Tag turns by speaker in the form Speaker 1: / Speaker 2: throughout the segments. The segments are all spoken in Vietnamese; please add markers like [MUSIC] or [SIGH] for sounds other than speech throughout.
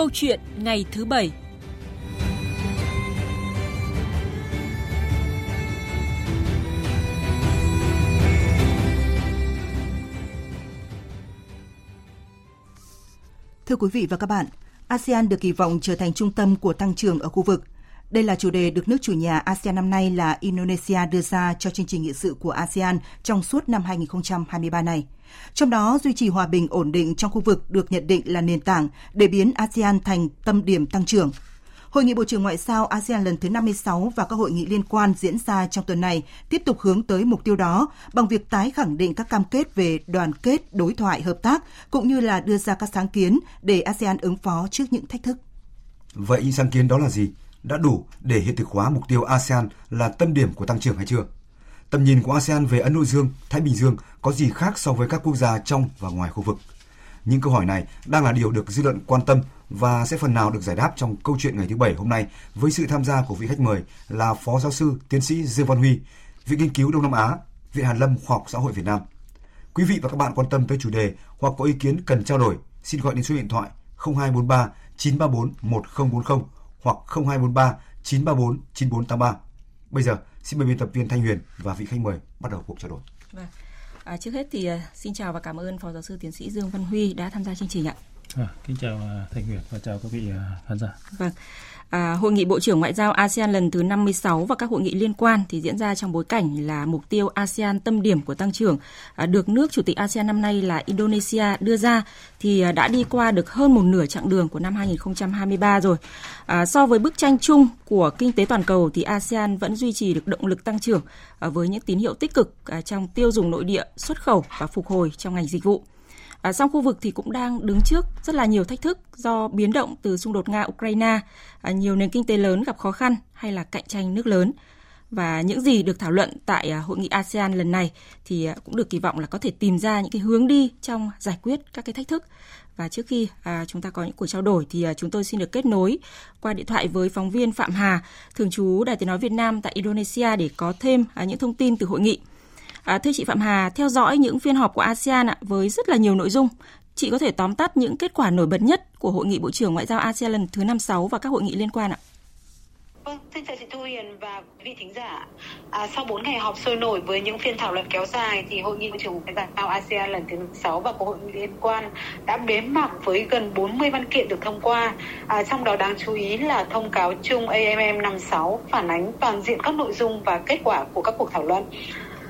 Speaker 1: Câu chuyện ngày thứ bảy
Speaker 2: Thưa quý vị và các bạn, ASEAN được kỳ vọng trở thành trung tâm của tăng trưởng ở khu vực. Đây là chủ đề được nước chủ nhà ASEAN năm nay là Indonesia đưa ra cho chương trình nghị sự của ASEAN trong suốt năm 2023 này. Trong đó, duy trì hòa bình ổn định trong khu vực được nhận định là nền tảng để biến ASEAN thành tâm điểm tăng trưởng. Hội nghị Bộ trưởng Ngoại giao ASEAN lần thứ 56 và các hội nghị liên quan diễn ra trong tuần này tiếp tục hướng tới mục tiêu đó bằng việc tái khẳng định các cam kết về đoàn kết, đối thoại, hợp tác, cũng như là đưa ra các sáng kiến để ASEAN ứng phó trước những thách thức.
Speaker 3: Vậy những sáng kiến đó là gì? Đã đủ để hiện thực hóa mục tiêu ASEAN là tâm điểm của tăng trưởng hay chưa? Tầm nhìn của ASEAN về Ấn Độ Dương, Thái Bình Dương có gì khác so với các quốc gia trong và ngoài khu vực? Những câu hỏi này đang là điều được dư luận quan tâm và sẽ phần nào được giải đáp trong câu chuyện ngày thứ bảy hôm nay với sự tham gia của vị khách mời là Phó Giáo sư Tiến sĩ Dương Văn Huy, Viện Nghiên cứu Đông Nam Á, Viện Hàn Lâm Khoa học Xã hội Việt Nam. Quý vị và các bạn quan tâm tới chủ đề hoặc có ý kiến cần trao đổi, xin gọi đến số điện thoại 0243 934 1040 hoặc 0243 934 9483. Bây giờ, xin mời biên tập viên Thanh Huyền và vị khách mời bắt đầu cuộc trao đổi.
Speaker 4: Vâng. À, trước hết thì uh, xin chào và cảm ơn Phó Giáo sư Tiến sĩ Dương Văn Huy đã tham gia chương trình ạ.
Speaker 5: À, kính chào uh, Thanh Huyền và chào các vị uh, khán giả.
Speaker 4: Vâng. À, hội nghị Bộ trưởng Ngoại giao ASEAN lần thứ 56 và các hội nghị liên quan thì diễn ra trong bối cảnh là mục tiêu ASEAN tâm điểm của tăng trưởng à, được nước chủ tịch ASEAN năm nay là Indonesia đưa ra thì à, đã đi qua được hơn một nửa chặng đường của năm 2023 rồi. À, so với bức tranh chung của kinh tế toàn cầu thì ASEAN vẫn duy trì được động lực tăng trưởng à, với những tín hiệu tích cực à, trong tiêu dùng nội địa, xuất khẩu và phục hồi trong ngành dịch vụ. À, song khu vực thì cũng đang đứng trước rất là nhiều thách thức do biến động từ xung đột Nga-Ukraine, à, nhiều nền kinh tế lớn gặp khó khăn hay là cạnh tranh nước lớn. Và những gì được thảo luận tại à, hội nghị ASEAN lần này thì à, cũng được kỳ vọng là có thể tìm ra những cái hướng đi trong giải quyết các cái thách thức. Và trước khi à, chúng ta có những cuộc trao đổi thì à, chúng tôi xin được kết nối qua điện thoại với phóng viên Phạm Hà, thường trú Đài Tiếng nói Việt Nam tại Indonesia để có thêm à, những thông tin từ hội nghị. À, thưa chị Phạm Hà, theo dõi những phiên họp của ASEAN ạ, với rất là nhiều nội dung, chị có thể tóm tắt những kết quả nổi bật nhất của Hội nghị Bộ trưởng Ngoại giao ASEAN lần thứ 56 và các hội nghị liên quan ạ?
Speaker 6: Vâng, xin chào chị Thu Hiền và quý vị thính giả. À, sau 4 ngày họp sôi nổi với những phiên thảo luận kéo dài thì hội nghị bộ trưởng ngoại giao ASEAN lần thứ 6 và các hội nghị liên quan đã bế mạc với gần 40 văn kiện được thông qua. À, trong đó đáng chú ý là thông cáo chung AMM 56 phản ánh toàn diện các nội dung và kết quả của các cuộc thảo luận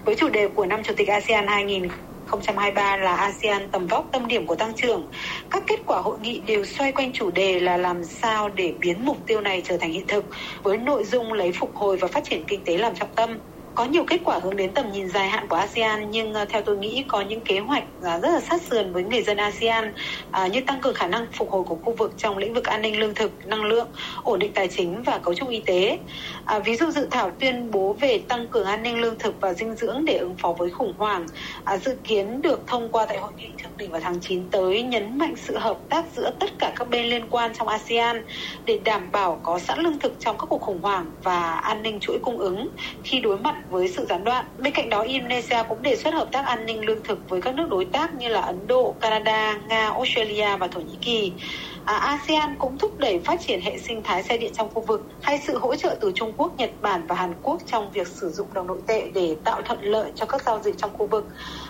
Speaker 6: với chủ đề của năm Chủ tịch ASEAN 2023 là ASEAN tầm vóc tâm điểm của tăng trưởng. Các kết quả hội nghị đều xoay quanh chủ đề là làm sao để biến mục tiêu này trở thành hiện thực, với nội dung lấy phục hồi và phát triển kinh tế làm trọng tâm có nhiều kết quả hướng đến tầm nhìn dài hạn của ASEAN nhưng ờ, theo tôi nghĩ có những kế hoạch ờ, rất là sát sườn với người dân ASEAN à, như tăng cường khả năng phục hồi của khu vực trong lĩnh vực an ninh lương thực, năng lượng, ổn định tài chính và cấu trúc y tế. À, ví dụ dự thảo tuyên bố về tăng cường an ninh lương thực và dinh dưỡng để ứng phó với khủng hoảng à, dự kiến được thông qua tại hội nghị thượng đỉnh vào tháng 9 tới nhấn mạnh sự hợp tác giữa tất cả các bên liên quan trong ASEAN để đảm bảo có sẵn lương thực trong các cuộc khủng hoảng và an ninh chuỗi cung ứng khi đối mặt với sự gián đoạn. Bên cạnh đó, Indonesia cũng đề xuất hợp tác an ninh lương thực với các nước đối tác như là Ấn Độ, Canada, Nga, Australia và Thổ Nhĩ Kỳ. À, ASEAN cũng thúc đẩy phát triển hệ sinh thái xe điện trong khu vực hay sự hỗ trợ từ Trung Quốc, Nhật Bản và Hàn Quốc trong việc sử dụng đồng nội tệ để tạo thuận lợi cho các giao dịch trong khu vực.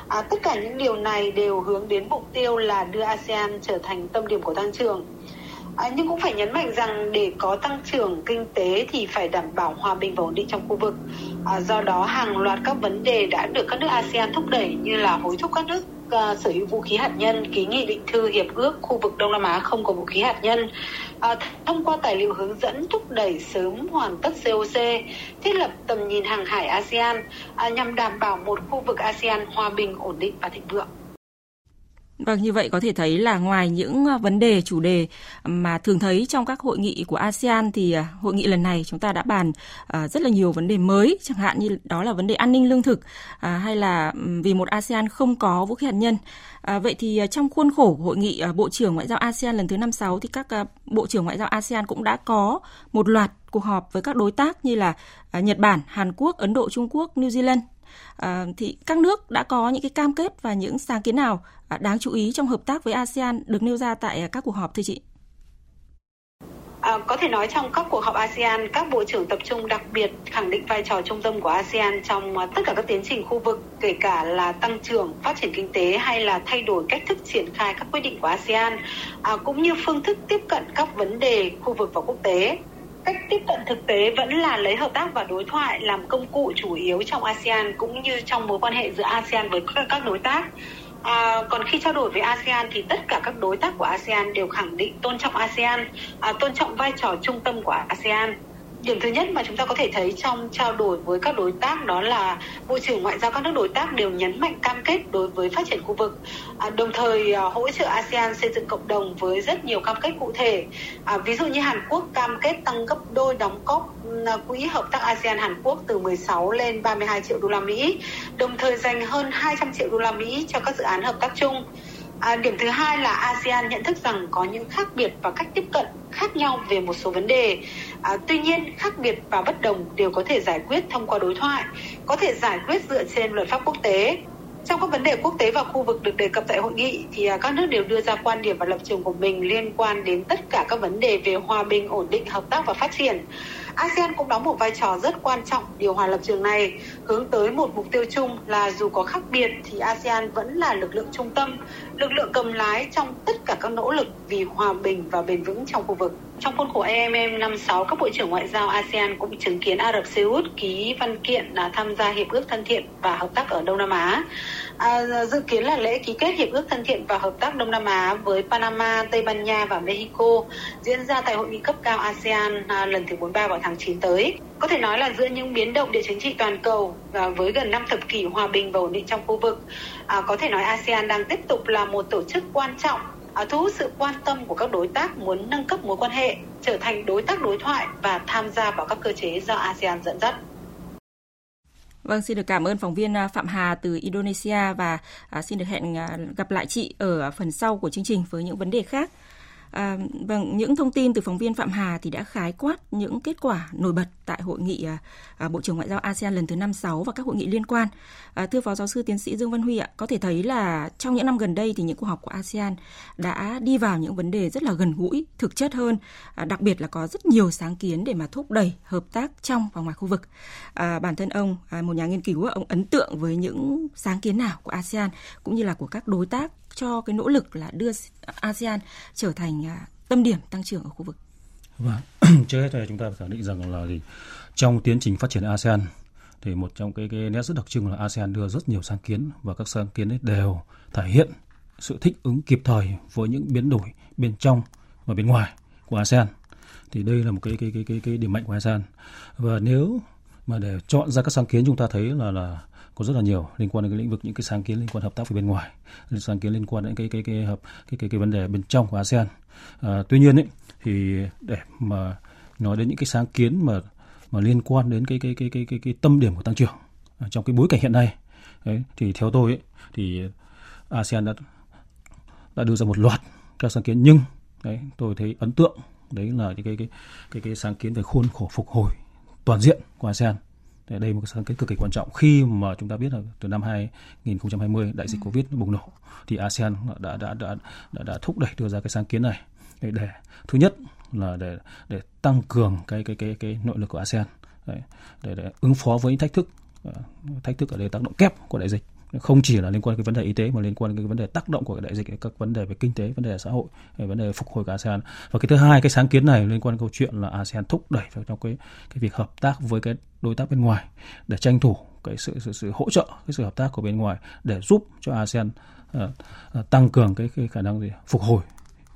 Speaker 6: À, tất cả những điều này đều hướng đến mục tiêu là đưa ASEAN trở thành tâm điểm của tăng trưởng. À, nhưng cũng phải nhấn mạnh rằng để có tăng trưởng kinh tế thì phải đảm bảo hòa bình và ổn định trong khu vực. À, do đó hàng loạt các vấn đề đã được các nước ASEAN thúc đẩy như là hối thúc các nước uh, sở hữu vũ khí hạt nhân, ký nghị định thư hiệp ước khu vực Đông Nam Á không có vũ khí hạt nhân, à, thông qua tài liệu hướng dẫn thúc đẩy sớm hoàn tất COC, thiết lập tầm nhìn hàng hải ASEAN à, nhằm đảm bảo một khu vực ASEAN hòa bình, ổn định và thịnh vượng.
Speaker 4: Vâng, như vậy có thể thấy là ngoài những ờ, vấn đề chủ đề mà thường thấy trong các hội nghị của ASEAN thì ờ, hội nghị lần này chúng ta đã bàn ờ, rất là nhiều vấn đề mới, chẳng hạn như đó là vấn đề an ninh lương thực à, hay là vì một ASEAN không có vũ khí hạt nhân. À, vậy thì trong khuôn khổ hội nghị Bộ trưởng Ngoại giao ASEAN lần thứ 56 thì các Bộ trưởng Ngoại giao ASEAN cũng đã có một loạt cuộc họp với các đối tác như là Nhật Bản, Hàn Quốc, Ấn Độ, Trung Quốc, New Zealand à, thì các nước đã có những cái cam kết và những sáng kiến nào à, đáng chú ý trong hợp tác với ASEAN được nêu ra tại à, các cuộc họp thưa chị?
Speaker 6: À, có thể nói trong các cuộc họp ASEAN, các bộ trưởng tập trung đặc biệt khẳng định vai trò trung tâm của ASEAN trong à, tất cả các tiến trình khu vực, kể cả là tăng trưởng, phát triển kinh tế hay là thay đổi cách thức triển khai các quyết định của ASEAN, à, cũng như phương thức tiếp cận các vấn đề khu vực và quốc tế. Cách tiếp cận thực tế vẫn là lấy hợp tác và đối thoại làm công cụ chủ yếu trong ASEAN cũng như trong mối quan hệ giữa ASEAN với các đối tác. À, còn khi trao đổi với ASEAN thì tất cả các đối tác của ASEAN đều khẳng định tôn trọng ASEAN, à, tôn trọng vai trò trung tâm của ASEAN điểm thứ nhất mà chúng ta có thể thấy trong trao đổi với các đối tác đó là bộ trưởng ngoại giao các nước đối tác đều nhấn mạnh cam kết đối với phát triển khu vực. À, đồng thời à, hỗ trợ ASEAN xây dựng cộng đồng với rất nhiều cam kết cụ thể. À, ví dụ như Hàn Quốc cam kết tăng gấp đôi đóng góp à, quỹ hợp tác ASEAN Hàn Quốc từ 16 lên 32 triệu đô la Mỹ đồng thời dành hơn 200 triệu đô la Mỹ cho các dự án hợp tác chung. À, điểm thứ hai là ASEAN nhận thức rằng có những khác biệt và cách tiếp cận khác nhau về một số vấn đề. À, tuy nhiên, khác biệt và bất đồng đều có thể giải quyết thông qua đối thoại, có thể giải quyết dựa trên luật pháp quốc tế. Trong các vấn đề quốc tế và khu vực được đề cập tại hội nghị thì à, các nước đều đưa ra quan điểm và lập trường của mình liên quan đến tất cả các vấn đề về hòa bình, ổn định, hợp tác và phát triển. ASEAN cũng đóng một vai trò rất quan trọng điều hòa lập trường này, hướng tới một mục tiêu chung là dù có khác biệt thì ASEAN vẫn là lực lượng trung tâm, lực lượng cầm lái trong tất cả các nỗ lực vì hòa bình và bền vững trong khu vực. Trong khuôn khổ AMM năm sáu các bộ trưởng ngoại giao ASEAN cũng chứng kiến Ả Rập Xê Út ký văn kiện là tham gia hiệp ước thân thiện và hợp tác ở Đông Nam Á. À, dự kiến là lễ ký kết hiệp ước thân thiện và hợp tác Đông Nam Á với Panama, Tây Ban Nha và Mexico diễn ra tại hội nghị cấp cao ASEAN à, lần thứ 43 vào tháng 9 tới. Có thể nói là giữa những biến động địa chính trị toàn cầu và với gần 5 thập kỷ hòa bình và ổn định trong khu vực, à, có thể nói ASEAN đang tiếp tục là một tổ chức quan trọng thu hút sự quan tâm của các đối tác muốn nâng cấp mối quan hệ, trở thành đối tác đối thoại và tham gia vào các cơ chế do ASEAN dẫn dắt.
Speaker 4: Vâng, xin được cảm ơn phóng viên à, Phạm Hà từ Indonesia và à, xin được hẹn à, gặp lại chị ở phần sau của chương trình với những vấn đề khác. À, vâng, những thông tin từ phóng viên Phạm Hà thì đã khái quát những kết quả nổi bật tại hội nghị à, à Bộ trưởng Ngoại giao ASEAN lần thứ 56 và các hội nghị liên quan. À, thưa Phó Giáo sư Tiến sĩ Dương Văn Huy ạ, có thể thấy là trong những năm gần đây thì những cuộc họp của ASEAN đã đi vào những vấn đề rất là gần gũi, thực chất hơn, à, đặc biệt là có rất nhiều sáng kiến để mà thúc đẩy hợp tác trong và ngoài khu vực. À, bản thân ông, à, một nhà nghiên cứu, ông ấn tượng với những sáng kiến nào của ASEAN cũng như là của các đối tác cho cái nỗ lực là đưa ASEAN trở thành à, tâm điểm tăng trưởng ở khu vực?
Speaker 5: Vâng, [CLEARS THROAT] trước hết thì chúng ta phải khẳng định rằng là gì? Trong tiến trình phát triển ASEAN thì một trong cái, cái nét rất đặc trưng là ASEAN đưa rất nhiều sáng kiến và các sáng kiến ấy đều thể hiện sự thích ứng kịp thời với những biến đổi bên trong và bên ngoài của ASEAN. Thì đây là một cái cái cái cái, cái điểm mạnh của ASEAN. Và nếu mà để chọn ra các sáng kiến chúng ta thấy là là có rất là nhiều liên quan đến cái lĩnh vực những cái sáng kiến liên quan hợp tác với bên ngoài sáng kiến liên quan đến cái cái cái hợp cái cái cái vấn đề bên trong của ASEAN. À, tuy nhiên ấy, thì để mà nói đến những cái sáng kiến mà mà liên quan đến cái cái cái cái cái, cái tâm điểm của tăng trưởng trong cái bối cảnh hiện nay đấy, thì theo tôi ấy, thì ASEAN đã đã đưa ra một loạt các sáng kiến. Nhưng đấy tôi thấy ấn tượng đấy là cái cái cái cái, cái sáng kiến về khuôn khổ phục hồi toàn diện của ASEAN đây là một sáng kiến cực kỳ quan trọng khi mà chúng ta biết là từ năm 2020 đại dịch ừ. Covid bùng nổ thì ASEAN đã đã đã đã, đã thúc đẩy đưa ra cái sáng kiến này để, để thứ nhất là để để tăng cường cái cái cái cái nội lực của ASEAN để, để, để ứng phó với những thách thức ờ, thách thức ở đây tác động kép của đại dịch không chỉ là liên quan đến cái vấn đề y tế mà liên quan đến cái vấn đề tác động của cái đại dịch các vấn đề về kinh tế vấn đề xã hội vấn đề phục hồi của ASEAN. Và cái thứ hai cái sáng kiến này liên quan đến câu chuyện là ASEAN thúc đẩy vào trong cái cái việc hợp tác với cái đối tác bên ngoài để tranh thủ cái sự sự, sự hỗ trợ cái sự hợp tác của bên ngoài để giúp cho ASEAN uh, uh, tăng cường cái, cái khả năng gì phục hồi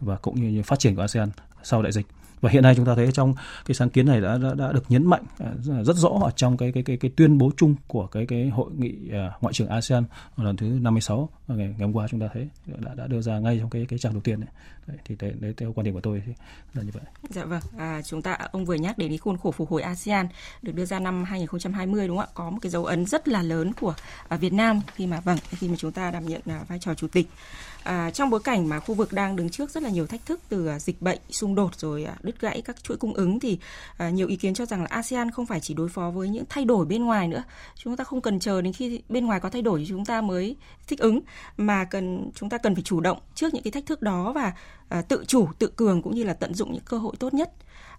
Speaker 5: và cũng như, như phát triển của ASEAN sau đại dịch và hiện nay chúng ta thấy trong cái sáng kiến này đã đã, đã được nhấn mạnh à, rất rõ ở trong cái cái cái cái tuyên bố chung của cái cái hội nghị à, ngoại trưởng ASEAN lần thứ 56 ngày, ngày hôm qua chúng ta thấy đã đã đưa ra ngay trong cái cái trang đầu tiên này. Đấy, thì đấy, đấy theo quan điểm của tôi thì là như vậy.
Speaker 4: Dạ vâng, à, chúng ta ông vừa nhắc đến cái khuôn khổ phục hồi ASEAN được đưa ra năm 2020 đúng không ạ? Có một cái dấu ấn rất là lớn của à, Việt Nam khi mà vâng khi mà chúng ta đảm nhận à, vai trò chủ tịch. À, trong bối cảnh mà khu vực đang đứng trước rất là nhiều thách thức từ à, dịch bệnh, xung đột rồi à, đứt gãy các chuỗi cung ứng thì à, nhiều ý kiến cho rằng là ASEAN không phải chỉ đối phó với những thay đổi bên ngoài nữa chúng ta không cần chờ đến khi bên ngoài có thay đổi thì chúng ta mới thích ứng mà cần chúng ta cần phải chủ động trước những cái thách thức đó và à, tự chủ tự cường cũng như là tận dụng những cơ hội tốt nhất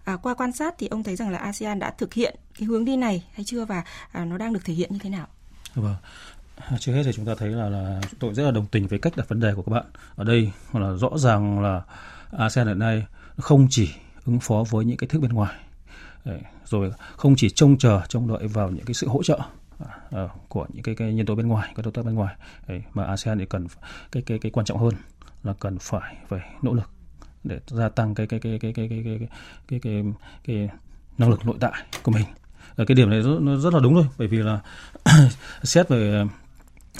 Speaker 4: À, qua quan sát thì ông thấy rằng là ASEAN đã thực hiện cái hướng đi này hay chưa và à, nó đang được thể hiện như thế nào?
Speaker 5: Vâng. Trước hết thì chúng ta thấy là là tôi rất là đồng tình với cách đặt vấn đề của các bạn. Ở đây là rõ ràng là ASEAN hiện nay không chỉ ứng phó với những cái thức bên ngoài rồi không chỉ trông chờ trông đợi vào những cái sự hỗ trợ uh, của những cái, cái nhân tố bên ngoài các đối tác bên ngoài mà ASEAN thì cần cái cái cái quan trọng hơn là cần phải phải nỗ lực để gia tăng cái cái cái cái cái cái cái cái cái, cái năng lực nội tại của mình cái điểm này rất, nó rất là đúng thôi bởi vì là xét về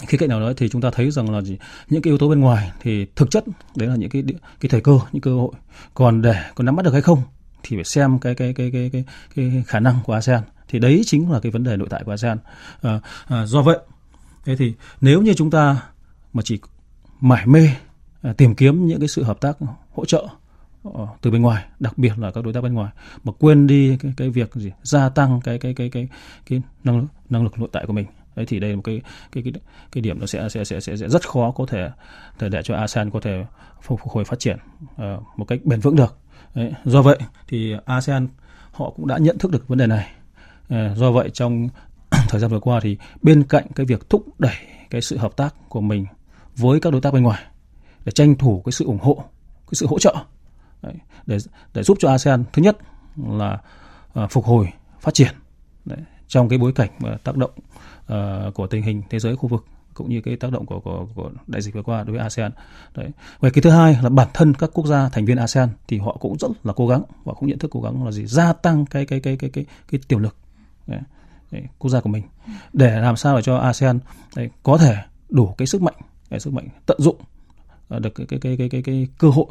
Speaker 5: khía cạnh nào đó thì chúng ta thấy rằng là gì những cái yếu tố bên ngoài thì thực chất đấy là những cái cái thời cơ những cơ hội còn để có nắm bắt được hay không thì phải xem cái cái cái cái cái, cái khả năng của ASEAN thì đấy chính là cái vấn đề nội tại của ASEAN. À, à, do vậy thế thì nếu như chúng ta mà chỉ mải mê à, tìm kiếm những cái sự hợp tác hỗ trợ từ bên ngoài đặc biệt là các đối tác bên ngoài mà quên đi cái cái việc gì gia tăng cái cái cái cái cái năng lực năng lực nội tại của mình đấy thì đây là một cái cái cái cái điểm nó sẽ sẽ sẽ sẽ, sẽ rất khó có thể để để cho ASEAN có thể phục hồi phát triển uh, một cách bền vững được. Đấy, do vậy thì ASEAN họ cũng đã nhận thức được vấn đề này. Ờ, do vậy trong [CLEARS THROAT] thời gian vừa qua thì bên cạnh cái việc thúc đẩy cái sự hợp tác của mình với các đối tác bên ngoài để tranh thủ cái sự ủng hộ cái sự hỗ trợ đấy, để để giúp cho ASEAN thứ nhất là uh, phục hồi phát triển đấy, trong cái bối cảnh mà tác động uh, của tình hình thế giới khu vực cũng như cái tác động của, của, của đại dịch vừa qua đối với ASEAN. Đấy. Và cái thứ hai là bản thân các quốc gia thành viên ASEAN thì họ cũng rất là cố gắng và cũng nhận thức cố gắng là gì gia tăng cái cái cái cái cái cái tiềm lực đấy, đấy, quốc gia của mình để làm sao để cho ASEAN đấy, có thể đủ cái sức mạnh cái sức mạnh tận dụng được cái cái cái cái cái, cái cơ hội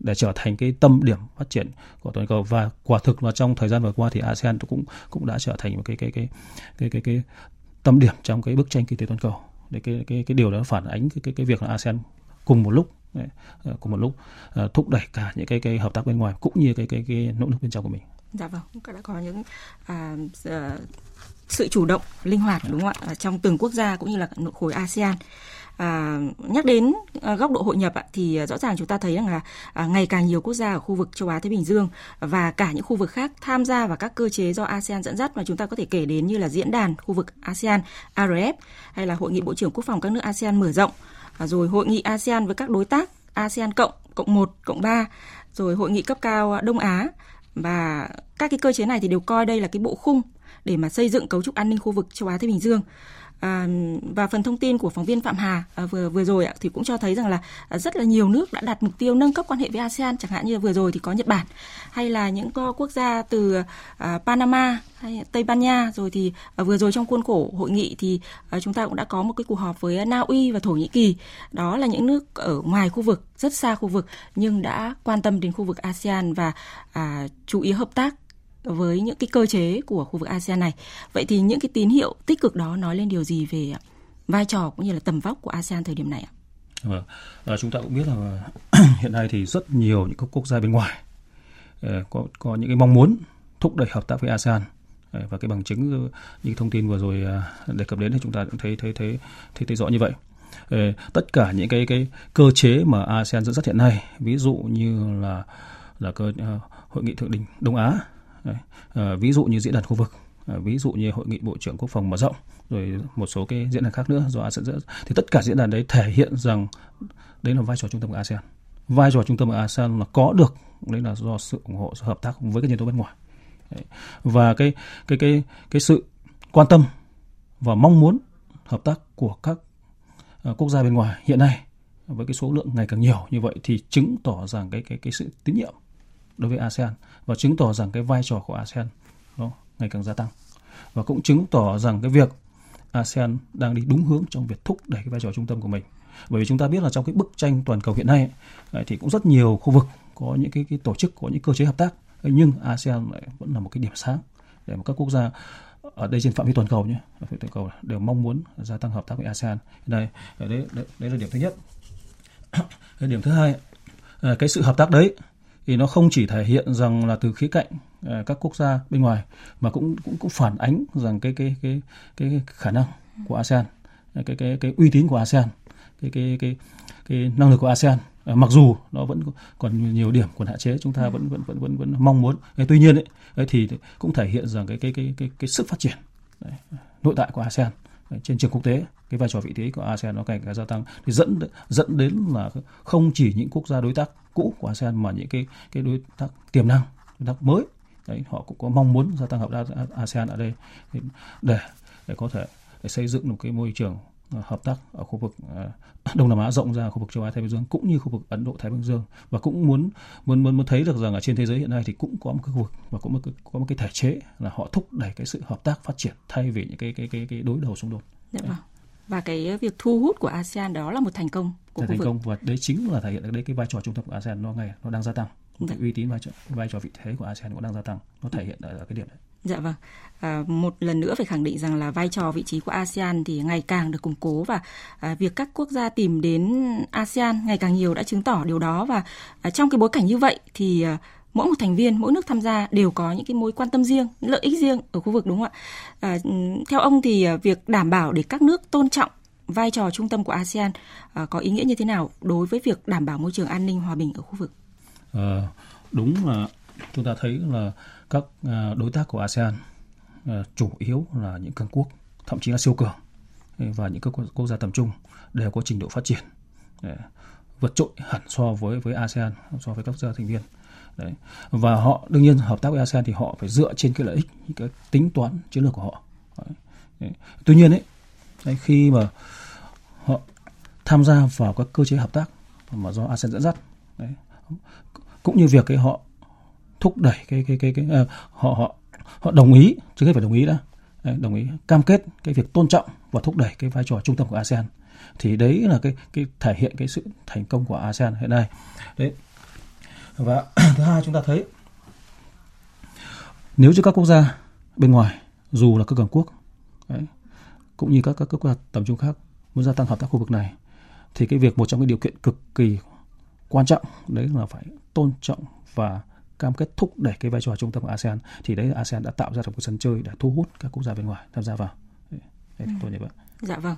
Speaker 5: để trở thành cái tâm điểm phát triển của toàn cầu và quả thực là trong thời gian vừa qua thì ASEAN cũng cũng đã trở thành một cái cái cái cái cái, cái tâm điểm trong cái bức tranh kinh tế toàn cầu để cái cái cái điều đó phản ánh cái cái cái việc là ASEAN cùng một lúc cùng một lúc thúc đẩy cả những cái cái hợp tác bên ngoài cũng như cái cái cái nỗ lực bên trong của mình.
Speaker 4: Dạ vâng, cũng đã có những à, sự chủ động linh hoạt đúng không ạ? Trong từng quốc gia cũng như là nội khối ASEAN. À, nhắc đến à, góc độ hội nhập ạ, thì à, rõ ràng chúng ta thấy rằng là à, ngày càng nhiều quốc gia ở khu vực châu Á Thái Bình Dương và cả những khu vực khác tham gia vào các cơ chế do ASEAN dẫn dắt mà chúng ta có thể kể đến như là diễn đàn khu vực ASEAN ARF hay là hội nghị bộ trưởng quốc phòng các nước ASEAN mở rộng. À, rồi hội nghị ASEAN với các đối tác ASEAN cộng cộng 1 cộng 3 rồi hội nghị cấp cao Đông Á và các cái cơ chế này thì đều coi đây là cái bộ khung để mà xây dựng cấu trúc an ninh khu vực châu Á Thái Bình Dương. À, và phần thông tin của phóng viên Phạm Hà à, vừa vừa rồi ạ, thì cũng cho thấy rằng là à, rất là nhiều nước đã đặt mục tiêu nâng cấp quan hệ với ASEAN chẳng hạn như vừa rồi thì có Nhật Bản hay là những quốc gia từ à, Panama hay Tây Ban Nha rồi thì à, vừa rồi trong khuôn khổ hội nghị thì à, chúng ta cũng đã có một cái cuộc họp với Na Uy và Thổ Nhĩ Kỳ. Đó là những nước ở ngoài khu vực rất xa khu vực nhưng đã quan tâm đến khu vực ASEAN và à, chú ý hợp tác với những cái cơ chế của khu vực ASEAN này. Vậy thì những cái tín hiệu tích cực đó nói lên điều gì về vai trò cũng như là tầm vóc của ASEAN thời điểm này ạ?
Speaker 5: Vâng, à, chúng ta cũng biết là [CLEARS THROAT] hiện nay thì rất nhiều những các quốc gia bên ngoài ờ, có có những cái mong muốn thúc đẩy hợp tác với ASEAN ờ, và cái bằng chứng ờ, những thông tin vừa rồi đề cập đến thì chúng ta cũng thấy thấy thấy thấy, thấy rõ như vậy. Tất cả những cái cái cơ chế mà ASEAN dẫn dắt hiện nay, ví dụ như là là cơ hội nghị thượng đỉnh Đông Á Đấy. À, ví dụ như diễn đàn khu vực à, ví dụ như hội nghị bộ trưởng quốc phòng mở rộng rồi một số cái diễn đàn khác nữa do ASEAN dẫn thì tất cả diễn đàn đấy thể hiện rằng đấy là vai trò trung tâm của ASEAN vai trò trung tâm của ASEAN là có được đấy là do sự ủng hộ sự hợp tác với các nhân tố bên ngoài đấy. và cái cái cái cái sự quan tâm và mong muốn hợp tác của các ờ, quốc gia bên ngoài hiện nay với cái số lượng ngày càng nhiều như vậy thì chứng tỏ rằng cái cái cái sự tín nhiệm đối với ASEAN và chứng tỏ rằng cái vai trò của ASEAN nó ngày càng gia tăng. Và cũng chứng tỏ rằng cái việc ASEAN đang đi đúng hướng trong việc thúc đẩy cái vai trò trung tâm của mình. Bởi vì chúng ta biết là trong cái bức tranh toàn cầu hiện nay ấy, thì cũng rất nhiều khu vực có những cái, cái tổ chức có những cơ chế hợp tác. Nhưng ASEAN lại vẫn là một cái điểm sáng để mà các quốc gia ở đây trên phạm vi toàn cầu nhé phạm vi toàn cầu đều mong muốn gia tăng hợp tác với ASEAN. Đây đấy, đấy, đấy là điểm thứ nhất. [COUGHS] Cái điểm thứ hai à, cái sự hợp tác đấy thì nó không chỉ thể hiện rằng là từ khía cạnh à, các quốc gia bên ngoài mà cũng cũng cũng phản ánh rằng cái cái cái cái, khả năng của ASEAN cái cái cái uy tín của ASEAN cái cái cái cái năng lực của ASEAN. À, mặc dù nó vẫn còn nhiều điểm còn hạn chế chúng ta vẫn vẫn vẫn vẫn vẫn mong muốn. Tuy nhiên ấy, thì cũng thể hiện rằng cái cái cái cái cái sức phát triển đấy, nội tại của ASEAN trên trường quốc tế. Cái vai trò vị thế của ASEAN nó ngày càng gia tăng. Thì dẫn dẫn đến là không chỉ những quốc gia đối tác cũ của ASEAN mà những cái cái đối tác tiềm năng, đối tác mới. Đấy, họ cũng có mong muốn gia tăng hợp tác ASEAN ở đây để để có thể để xây dựng một cái môi trường hợp tác ở khu vực ờ, [CLEARS THROAT] Đông Nam Á rộng ra khu vực châu Á Thái Bình Dương cũng như khu vực Ấn Độ Thái Bình Dương và cũng muốn muốn muốn, muốn thấy được rằng ở trên thế giới hiện nay thì cũng có một cái khu vực và cũng có, có một cái thể chế là họ thúc đẩy cái sự hợp tác phát triển thay vì những cái cái cái, cái đối đầu xung đột.
Speaker 4: Dạ vâng. Và cái việc thu hút của ASEAN đó là một thành công của
Speaker 5: là
Speaker 4: khu
Speaker 5: thành
Speaker 4: vực.
Speaker 5: công và đấy chính là thể hiện đấy cái vai trò trung tâm của ASEAN nó ngày nó đang gia tăng. Dạ. Cái uy tín vai trò vai trò vị thế của ASEAN cũng đang gia tăng. Nó thể hiện ở cái điểm đấy.
Speaker 4: Dạ vâng. À, một lần nữa phải khẳng định rằng là vai trò vị trí của ASEAN thì ngày càng được củng cố và à, việc các quốc gia tìm đến ASEAN ngày càng nhiều đã chứng tỏ điều đó và à, trong cái bối cảnh như vậy thì à, mỗi một thành viên, mỗi nước tham gia đều có những cái mối quan tâm riêng, lợi ích riêng ở khu vực đúng không ạ? À, theo ông thì à, việc đảm bảo để các nước tôn trọng vai trò trung tâm của ASEAN à, có ý nghĩa như thế nào đối với việc đảm bảo môi trường an ninh hòa bình ở khu vực?
Speaker 5: À, đúng là chúng ta thấy là các ờ, đối tác của ASEAN ờ, chủ yếu là những cường quốc, thậm chí là siêu cường ừ, và những các quốc gia tầm trung đều có trình độ phát triển ờ, vượt trội hẳn so với với ASEAN, so với các quốc gia thành viên. Đấy. Và họ đương nhiên hợp tác với ASEAN thì họ phải dựa trên cái lợi ích, cái tính toán chiến lược của họ. Đấy. Tuy nhiên ấy, đấy, khi mà họ tham gia vào các cơ chế hợp tác mà do ASEAN dẫn dắt, đấy, cũng như việc cái họ thúc đẩy cái cái cái, cái, cái uh, họ họ họ đồng ý chứ không phải đồng ý đã. Đồng ý cam kết cái việc tôn trọng và thúc đẩy cái vai trò trung tâm của ASEAN. Thì đấy là cái cái thể hiện cái sự thành công của ASEAN hiện nay. Đấy. Và [CLEARS THROAT] thứ hai chúng ta thấy nếu như các quốc gia bên ngoài dù là các cường quốc đấy, cũng như các các quốc gia tầm trung khác muốn gia tăng hợp tác khu vực này thì cái việc một trong cái điều kiện cực kỳ quan trọng đấy là phải tôn trọng và cam kết thúc đẩy cái vai trò trung tâm của ASEAN thì đấy ASEAN đã tạo ra được một sân chơi để thu hút các quốc gia bên ngoài tham gia vào. Đấy, ừ. tôi như vậy.
Speaker 4: Dạ vâng.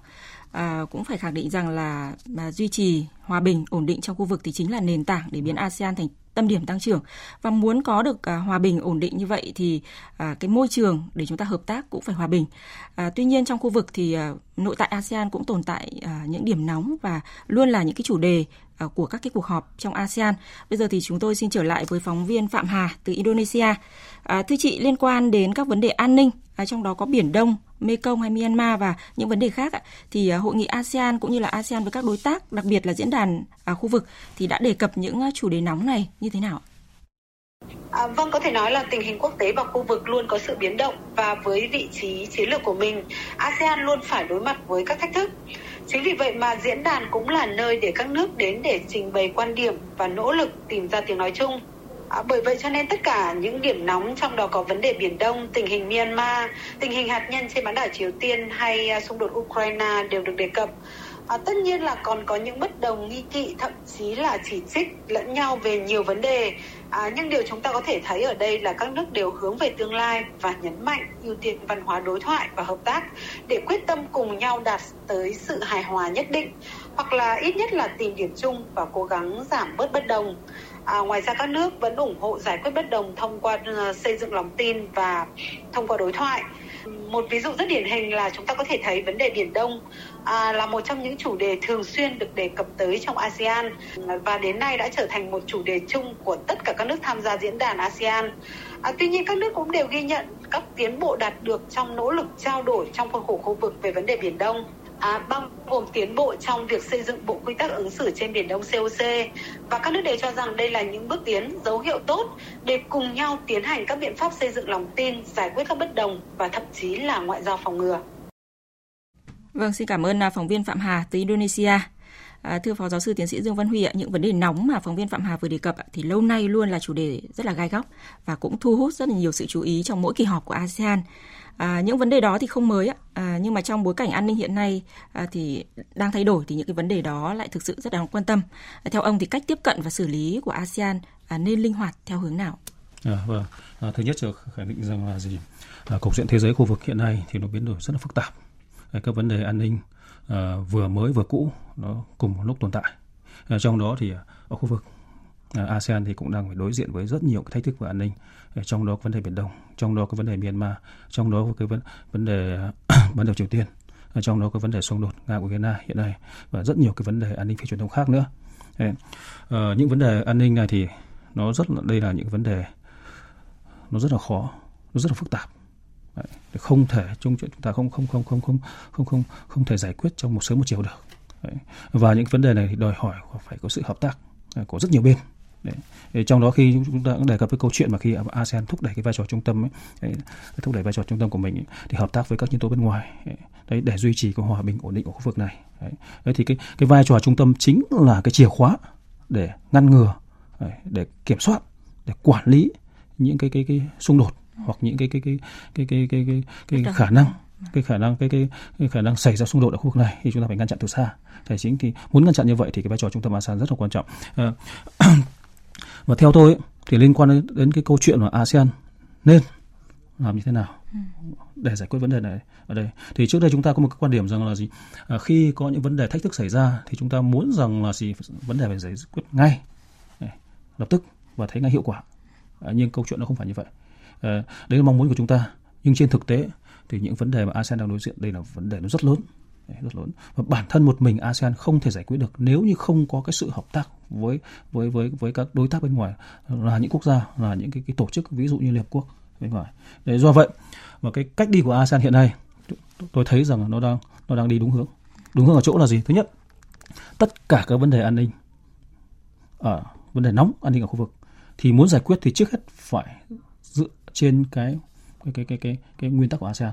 Speaker 4: À, cũng phải khẳng định rằng là mà duy trì hòa bình, ổn định trong khu vực thì chính là nền tảng để biến ASEAN thành tâm điểm tăng trưởng và muốn có được à, hòa bình ổn định như vậy thì à, cái môi trường để chúng ta hợp tác cũng phải hòa bình. À, tuy nhiên trong khu vực thì à, nội tại ASEAN cũng tồn tại à, những điểm nóng và luôn là những cái chủ đề À, của các cái cuộc họp trong ASEAN. Bây giờ thì chúng tôi xin trở lại với phóng viên Phạm Hà từ Indonesia. À, thưa chị liên quan đến các vấn đề an ninh, à, trong đó có Biển Đông, Mekong hay Myanmar và những vấn đề khác thì à, hội nghị ASEAN cũng như là ASEAN với các đối tác, đặc biệt là diễn đàn à, khu vực thì đã đề cập những à, chủ đề nóng này như thế nào?
Speaker 6: À, vâng, có thể nói là tình hình quốc tế và khu vực luôn có sự biến động và với vị trí chiến lược của mình, ASEAN luôn phải đối mặt với các thách thức. Chính vì vậy mà diễn đàn cũng là nơi để các nước đến để trình bày quan điểm và nỗ lực tìm ra tiếng nói chung. À, bởi vậy cho nên tất cả những điểm nóng trong đó có vấn đề Biển Đông, tình hình Myanmar, tình hình hạt nhân trên bán đảo Triều Tiên hay à, xung đột Ukraine đều được đề cập. À, tất nhiên là còn có những bất đồng nghi kỵ thậm chí là chỉ trích lẫn nhau về nhiều vấn đề à, nhưng điều chúng ta có thể thấy ở đây là các nước đều hướng về tương lai và nhấn mạnh ưu tiên văn hóa đối thoại và hợp tác để quyết tâm cùng nhau đạt tới sự hài hòa nhất định hoặc là ít nhất là tìm điểm chung và cố gắng giảm bớt bất đồng À, ngoài ra các nước vẫn ủng hộ giải quyết bất đồng thông qua uh, xây dựng lòng tin và thông qua đối thoại. Một ví dụ rất điển hình là chúng ta có thể thấy vấn đề Biển Đông à, là một trong những chủ đề thường xuyên được đề cập tới trong ASEAN và đến nay đã trở thành một chủ đề chung của tất cả các nước tham gia diễn đàn ASEAN. À, tuy nhiên các nước cũng đều ghi nhận các tiến bộ đạt được trong nỗ lực trao đổi trong khuôn khổ khu vực về vấn đề Biển Đông à, bao gồm tiến bộ trong việc xây dựng bộ quy tắc ứng xử trên Biển Đông COC và các nước đều cho rằng đây là những bước tiến dấu hiệu tốt để cùng nhau tiến hành các biện pháp xây dựng lòng tin, giải quyết các bất đồng và thậm chí là ngoại giao phòng ngừa.
Speaker 4: Vâng, xin cảm ơn à, phóng viên Phạm Hà từ Indonesia. À, thưa Phó Giáo sư Tiến sĩ Dương Văn Huy ạ, những vấn đề nóng mà phóng viên Phạm Hà vừa đề cập thì lâu nay luôn là chủ đề rất là gai góc và cũng thu hút rất là nhiều sự chú ý trong mỗi kỳ họp của ASEAN. À, những vấn đề đó thì không mới ạ, à, nhưng mà trong bối cảnh an ninh hiện nay à, thì đang thay đổi thì những cái vấn đề đó lại thực sự rất đáng quan tâm. À, theo ông thì cách tiếp cận và xử lý của ASEAN à, nên linh hoạt theo hướng nào?
Speaker 5: À, vâng, à, thứ nhất là khẳng định rằng là gì? À, cục diện thế giới khu vực hiện nay thì nó biến đổi rất là phức tạp. À, các vấn đề an ninh Ờ, vừa mới vừa cũ nó cùng một lúc tồn tại. Ờ, trong đó thì ờ, ở khu vực ASEAN thì cũng đang phải đối diện với rất nhiều cái thách thức về an ninh. Trong đó có vấn đề biển Đông, trong đó có vấn đề Myanmar, trong đó có cái vấn vấn đề [COUGHS] bán đảo Triều Tiên, trong đó có vấn đề xung đột Nga Ukraine hiện nay và rất nhiều cái vấn đề an ninh phi truyền thống khác nữa. Những vấn đề an ninh này thì nó rất là đây là những vấn đề nó rất là khó nó rất là phức tạp không thể chung chúng ta không không không không không không không không thể giải quyết trong một sớm một chiều được Đấy. và những vấn đề này thì đòi hỏi phải có sự hợp tác à, của rất nhiều bên Đấy. trong đó khi chúng ta cũng đề cập với câu chuyện mà khi ASEAN thúc đẩy cái vai trò trung tâm ấy, đấy, thúc đẩy vai trò trung tâm của mình ấy, thì hợp tác với các nhân tố bên ngoài đấy, để duy trì cái hòa bình ổn định của khu vực này đấy. đấy thì cái cái vai trò trung tâm chính là cái chìa khóa để ngăn ngừa để kiểm soát để quản lý những cái cái cái xung đột hoặc những cái cái cái cái cái cái cái, cái, cái khả năng cái khả năng cái, cái cái khả năng xảy ra xung đột ở khu vực này thì chúng ta phải ngăn chặn từ xa. Tài chính thì muốn ngăn chặn như vậy thì cái vai trò trung tâm ASEAN rất là quan trọng. À, [CLEARS THROAT] và theo tôi thì liên quan đến, đến cái câu chuyện mà ASEAN nên làm như thế nào để giải quyết vấn đề này ở đây. Thì trước đây chúng ta có một cái quan điểm rằng là gì? À, khi có những vấn đề thách thức xảy ra thì chúng ta muốn rằng là gì? Vấn đề phải giải quyết ngay lập tức và thấy ngay hiệu quả. À, nhưng câu chuyện nó không phải như vậy Ờ, đấy là mong muốn của chúng ta nhưng trên thực tế thì những vấn đề mà ASEAN đang đối diện đây là vấn đề nó rất lớn rất lớn và bản thân một mình ASEAN không thể giải quyết được nếu như không có cái sự hợp tác với với với với các đối tác bên ngoài là những quốc gia là những cái, cái tổ chức ví dụ như Liên Hợp Quốc bên ngoài. Để do vậy và cái cách đi của ASEAN hiện nay tôi thấy rằng nó đang nó đang đi đúng hướng. Đúng hướng ở chỗ là gì? Thứ nhất, tất cả các vấn đề an ninh ở vấn đề nóng an ninh ở khu vực thì muốn giải quyết thì trước hết phải dựa trên cái cái cái cái cái, cái nguyên tắc của ASEAN.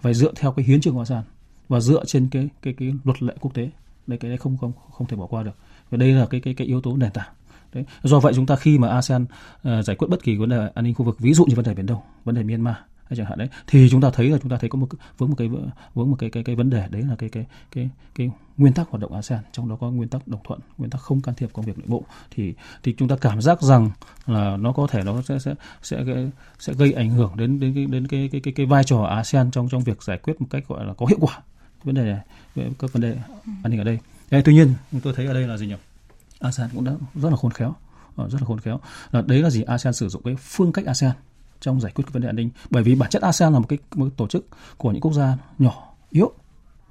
Speaker 5: Phải dựa theo cái hiến trương của ASEAN và dựa trên cái cái cái luật lệ quốc tế. Đây cái đấy không không không thể bỏ qua được. Và đây là cái cái cái yếu tố nền tảng. Đấy do vậy chúng ta khi mà ASEAN uh, giải quyết bất kỳ vấn đề an ninh khu vực ví dụ như vấn đề biển đông vấn đề Myanmar hay chẳng hạn đấy. Thì chúng ta thấy là chúng ta thấy có một vướng một cái vướng một cái cái cái vấn đề. Đấy là cái cái cái cái nguyên tắc hoạt động ASEAN. Trong đó có nguyên tắc đồng thuận nguyên tắc không can thiệp công việc nội bộ. Thì thì chúng ta cảm giác rằng là nó có thể nó sẽ sẽ sẽ sẽ gây ảnh hưởng đến đến cái đến cái cái cái, cái vai trò ASEAN trong trong việc giải quyết một cách gọi là có hiệu quả. Vấn đề này các vấn đề an ninh ở đây. Đấy, tuy nhiên tôi thấy ở đây là gì nhỉ? ASEAN cũng đã rất là khôn khéo. Ờ, rất là khôn khéo. Là đấy là gì? ASEAN sử dụng cái phương cách ASEAN trong giải quyết vấn đề an ninh. Bởi vì bản chất ASEAN là một cái một cái tổ chức của những quốc gia nhỏ, yếu.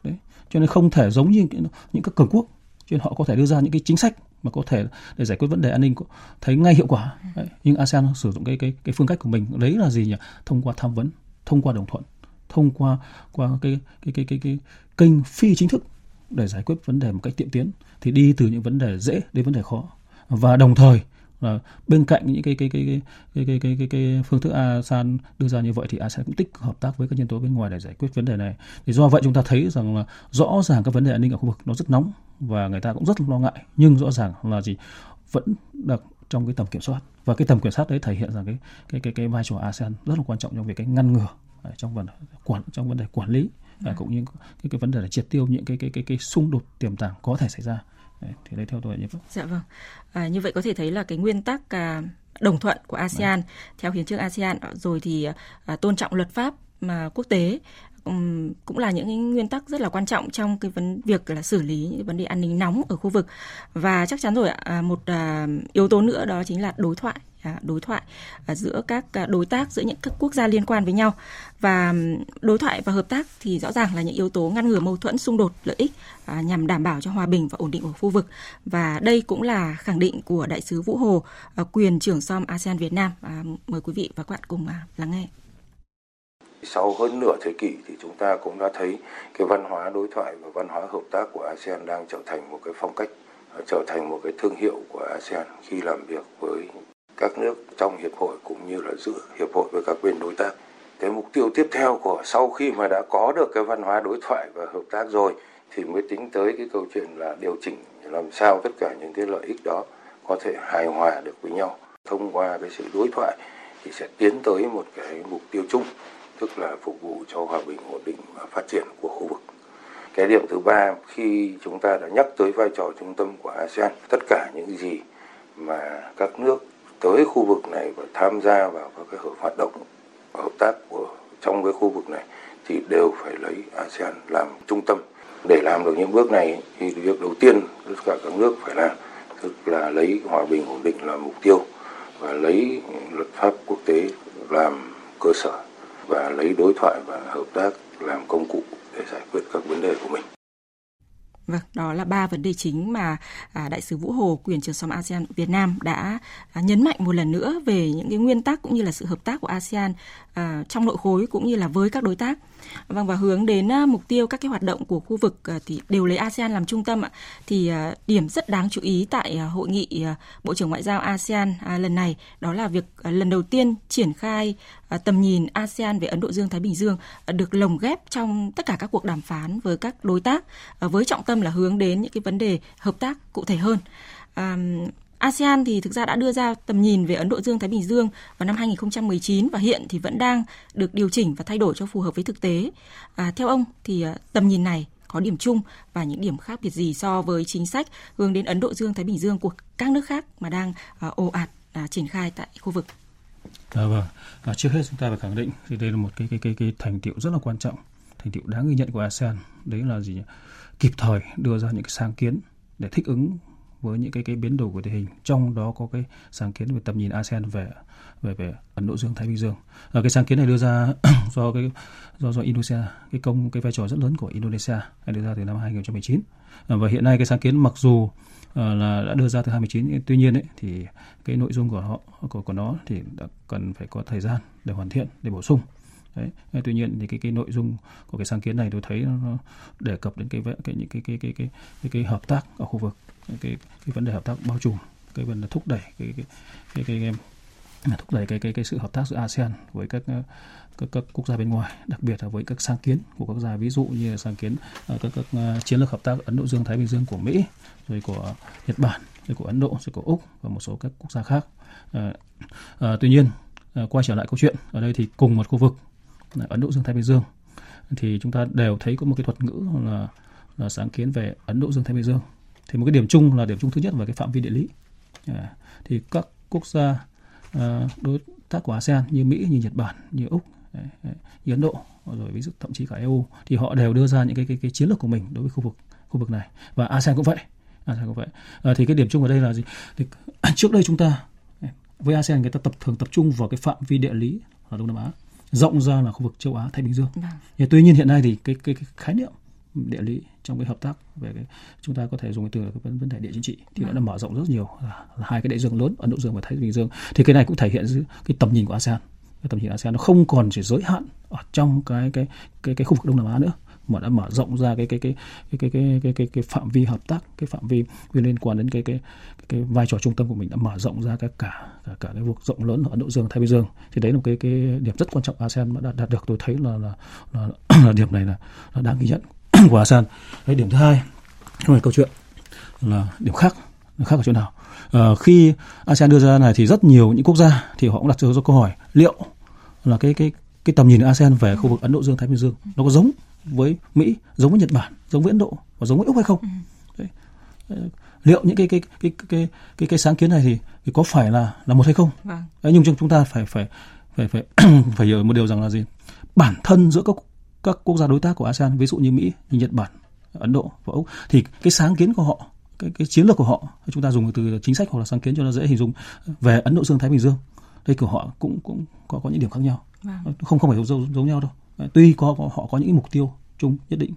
Speaker 5: Đấy. Cho nên không thể giống như những các cường quốc. Cho nên họ có thể đưa ra những cái chính sách mà có thể để giải quyết vấn đề an ninh thấy ngay hiệu quả. Đấy. nhưng ASEAN sử dụng cái cái cái phương cách của mình đấy là gì nhỉ? Thông qua tham vấn, thông qua đồng thuận, thông qua qua cái cái cái cái cái kênh phi chính thức để giải quyết vấn đề một cách tiệm tiến. Thì đi từ những vấn đề dễ đến vấn đề khó. Và đồng thời là bên cạnh những cái cái cái cái cái cái cái, cái, cái phương thức ASEAN đưa ra như vậy thì ASEAN cũng tích cực hợp tác với các nhân tố bên ngoài để giải quyết vấn đề này. Thì do vậy chúng ta thấy rằng là rõ ràng các vấn đề an ninh ở khu vực nó rất nóng và người ta cũng rất lo ngại nhưng rõ ràng là gì vẫn được trong cái tầm kiểm soát và cái tầm kiểm soát đấy thể hiện rằng cái cái cái cái vai trò ASEAN rất là quan trọng trong việc cái ngăn ngừa trong vấn quản trong vấn đề quản lý và cũng như cái, cái vấn đề là triệt tiêu những cái cái cái cái xung đột tiềm tàng có thể xảy ra Đấy, thì đấy theo tôi như vậy.
Speaker 4: Dạ vâng. À, như vậy có thể thấy là cái nguyên tắc à, đồng thuận của ASEAN Đấy. Vâng. theo hiến trương ASEAN rồi thì à, tôn trọng luật pháp mà quốc tế um, cũng là những nguyên tắc rất là quan trọng trong cái vấn việc là xử lý những vấn đề an ninh nóng ở khu vực và chắc chắn rồi à, một à, yếu tố nữa đó chính là đối thoại À, đối thoại à, giữa các à, đối tác, giữa những các quốc gia liên quan với nhau. Và đối thoại và hợp tác thì rõ ràng là những yếu tố ngăn ngừa mâu thuẫn, xung đột, lợi ích nhằm đảm bảo cho hòa bình và ổn định của khu vực. Và đây cũng là khẳng định của đại sứ Vũ Hồ quyền trưởng som ASEAN Việt Nam. Mời quý vị và các bạn cùng lắng nghe.
Speaker 1: Sau hơn nửa thế kỷ thì chúng ta cũng đã thấy cái văn hóa đối thoại và văn hóa hợp tác của ASEAN đang trở thành một cái phong cách trở thành một cái thương hiệu của ASEAN khi làm việc với các nước trong hiệp hội cũng như là giữa hiệp hội với các bên đối tác. Cái mục tiêu tiếp theo của sau khi mà đã có được cái văn hóa đối thoại và hợp tác rồi thì mới tính tới cái câu chuyện là điều chỉnh làm sao tất cả những cái lợi ích đó có thể hài hòa được với nhau. Thông qua cái sự đối thoại thì sẽ tiến tới một cái mục tiêu chung tức là phục vụ cho hòa bình ổn định và phát triển của khu vực. Cái điểm thứ ba khi chúng ta đã nhắc tới vai trò trung tâm của ASEAN, tất cả những gì mà các nước tới khu vực này và tham gia vào các cái hoạt động hợp tác của trong cái khu vực này thì đều phải lấy ASEAN làm trung tâm. Để làm được những bước này thì việc đầu tiên tất cả các nước phải làm, tức là lấy hòa bình ổn định là mục tiêu, và lấy luật pháp quốc tế làm cơ sở, và lấy đối thoại và hợp tác làm công cụ để giải quyết các vấn đề của mình.
Speaker 4: Vâng, đó là ba vấn đề chính mà à, đại sứ Vũ Hồ, quyền trưởng xóm ASEAN Việt Nam đã à, nhấn mạnh một lần nữa về những cái nguyên tắc cũng như là sự hợp tác của ASEAN à, trong nội khối cũng như là với các đối tác. Vâng và hướng đến à, mục tiêu các cái hoạt động của khu vực à, thì đều lấy ASEAN làm trung tâm ạ. Thì à, điểm rất đáng chú ý tại hội nghị Bộ trưởng Ngoại giao ASEAN lần này đó là việc lần đầu tiên triển khai tầm nhìn ASEAN về Ấn Độ Dương Thái Bình Dương được lồng ghép trong tất cả các cuộc đàm phán với các đối tác với trọng tâm là hướng đến những cái vấn đề hợp tác cụ thể hơn. À, ASEAN thì thực ra đã đưa ra tầm nhìn về Ấn Độ Dương Thái Bình Dương vào năm 2019 và hiện thì vẫn đang được điều chỉnh và thay đổi cho phù hợp với thực tế. À, theo ông thì à, tầm nhìn này có điểm chung và những điểm khác biệt gì so với chính sách hướng đến Ấn Độ Dương Thái Bình Dương của các nước khác mà đang à, ồ ạt à, triển khai tại khu vực?
Speaker 5: À, vâng. À, trước hết chúng ta phải khẳng định thì đây là một cái cái cái cái thành tiệu rất là quan trọng, thành tiệu đáng ghi nhận của ASEAN. Đấy là gì? Kịp thời đưa ra những cái sáng kiến để thích ứng với những cái cái biến đổi của tình hình. Trong đó có cái sáng kiến về tầm nhìn ASEAN về về về Ấn Độ Dương Thái Bình Dương. À, cái sáng kiến này đưa ra [COUGHS] do cái do do Indonesia cái công cái vai trò rất lớn của Indonesia đưa ra từ năm 2019 à, ờ, và hiện nay cái sáng kiến mặc dù à, là đã đưa ra từ 2019 tuy nhiên ấy, thì cái nội dung của họ của của nó thì đã cần phải có thời gian để hoàn thiện để bổ sung. Đấy. Tuy nhiên thì cái cái nội dung của cái sáng kiến này tôi thấy nó đề cập đến cái cái những cái cái cái cái cái, cái hợp tác ở khu vực cái cái vấn đề hợp tác bao trùm cái vấn đề thúc đẩy cái cái cái, cái, cái à, thúc đẩy cái cái cái sự hợp tác giữa ASEAN với các ờ, các, các quốc gia bên ngoài, đặc biệt là với các sáng kiến của các quốc gia ví dụ như là sáng kiến ờ, các, các ờ, chiến lược hợp tác Ấn Độ Dương Thái Bình Dương của Mỹ, rồi của Nhật Bản, rồi của Ấn Độ, rồi của Úc và một số các quốc gia khác. À, à, tuy nhiên à, quay trở lại câu chuyện ở đây thì cùng một khu vực Ấn Độ Dương Thái Bình Dương thì chúng ta đều thấy có một cái thuật ngữ là là sáng kiến về Ấn Độ Dương Thái Bình Dương thì một cái điểm chung là điểm chung thứ nhất về cái phạm vi địa lý. À, thì các quốc gia à, đối tác của ASEAN như Mỹ như Nhật Bản như Úc như Ấn Độ rồi ví dụ thậm chí cả EU thì họ đều đưa ra những cái cái, cái chiến lược của mình đối với khu vực khu vực này. Và ASEAN cũng vậy. ASEAN cũng vậy. À, thì cái điểm chung ở đây là gì? Thì [CLEARS THROAT] trước đây chúng ta với ASEAN người ta tập thường tập trung vào cái phạm vi địa lý ở Đông Nam Á rộng ra là khu vực châu Á Thái Bình Dương. Vâng. Tuy nhiên hiện nay thì cái, cái, cái khái niệm địa lý trong cái hợp tác về cái chúng ta có thể dùng cái từ là cái vấn, đề địa chính trị thì nó đã mở rộng rất nhiều là, là hai cái đại dương lớn Ấn Độ Dương và Thái Bình Dương thì cái này cũng thể hiện cái tầm nhìn của ASEAN cái tầm nhìn ASEAN nó không còn chỉ giới hạn ở trong cái cái cái cái khu vực Đông Nam Á nữa mà đã mở rộng ra cái cái cái cái cái cái cái, cái, cái phạm vi hợp tác cái phạm vi liên quan đến cái cái cái, cái vai trò trung tâm của mình đã mở rộng ra cái cả cả, cả cái vực rộng lớn ở Ấn Độ Dương Thái Bình Dương thì đấy là một cái cái điểm rất quan trọng ASEAN đã đạt được tôi thấy là là là, là điểm này là, là đáng ghi nhận [CLEARS THROAT] của ASEAN. Cái điểm thứ hai trong câu chuyện là điểm khác khác ở chỗ nào à, khi ASEAN đưa ra này thì rất nhiều những quốc gia thì họ cũng đặt ra câu hỏi liệu là cái cái cái tầm nhìn ASEAN về khu vực Ấn Độ Dương Thái Bình Dương nó có giống với Mỹ giống với Nhật Bản giống với Ấn Độ và giống với Úc hay không Đấy. liệu những cái cái cái cái cái cái sáng kiến này thì, thì có phải là là một hay không vâng. Đấy, nhưng chúng ta phải phải phải phải phải [CLEARS THROAT] hiểu một điều rằng là gì bản thân giữa các các quốc gia đối tác của ASEAN ví dụ như Mỹ, như Nhật Bản, Ấn Độ và Úc thì cái sáng kiến của họ cái, cái chiến lược của họ chúng ta dùng từ chính sách hoặc là sáng kiến cho nó dễ hình dung về Ấn Độ Dương Thái Bình Dương. Đây của họ cũng cũng có có những điểm khác nhau. Vâng. không không phải giống, giống nhau đâu. Tuy có, họ có những mục tiêu chung nhất định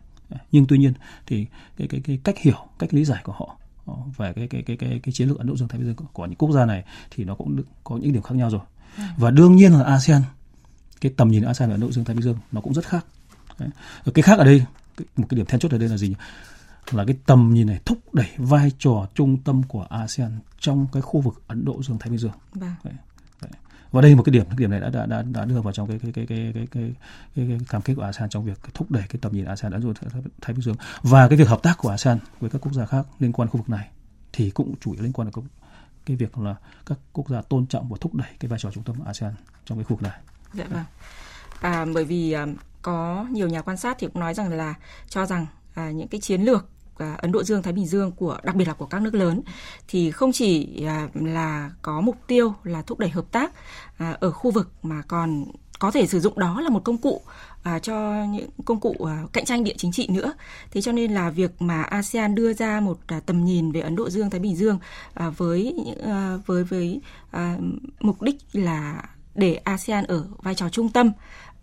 Speaker 5: nhưng tuy nhiên thì cái cái cái cách hiểu cách lý giải của họ ờ, về cái cái cái cái, cái chiến lược Ấn Độ Dương Thái Bình Dương của những quốc gia này thì nó cũng được, có những điểm khác nhau rồi. Vâng. và đương nhiên là ASEAN cái tầm nhìn ASEAN ở Ấn Độ Dương Thái Bình Dương nó cũng rất khác Đấy. cái khác ở đây một cái điểm then chốt ở đây là gì nhỉ? là cái tầm nhìn này thúc đẩy vai trò trung tâm của ASEAN trong cái khu vực Ấn Độ Dương Thái Bình Dương. Vâng. Đấy. Đấy. Và đây một cái điểm cái điểm này đã đã đã, đã đưa vào trong cái cái cái cái cái cái, cái, cái cam kết của ASEAN trong việc thúc đẩy cái tầm nhìn ASEAN Ấn Độ Thái Bình Dương và cái việc hợp tác của ASEAN với các quốc gia khác liên quan khu vực này thì cũng chủ yếu liên quan đến cái việc là các quốc gia tôn trọng và thúc đẩy cái vai trò trung tâm ASEAN trong cái khu vực này.
Speaker 4: Dạ vâng. À, bởi vì à, có nhiều nhà quan sát thì cũng nói rằng là cho rằng à, những cái chiến lược à, Ấn Độ Dương Thái Bình Dương của đặc biệt là của các nước lớn thì không chỉ à, là có mục tiêu là thúc đẩy hợp tác à, ở khu vực mà còn có thể sử dụng đó là một công cụ à, cho những công cụ à, cạnh tranh địa chính trị nữa. Thế cho nên là việc mà ASEAN đưa ra một à, tầm nhìn về Ấn Độ Dương Thái Bình Dương à, với à, với với à, mục đích là để ASEAN ở vai trò trung tâm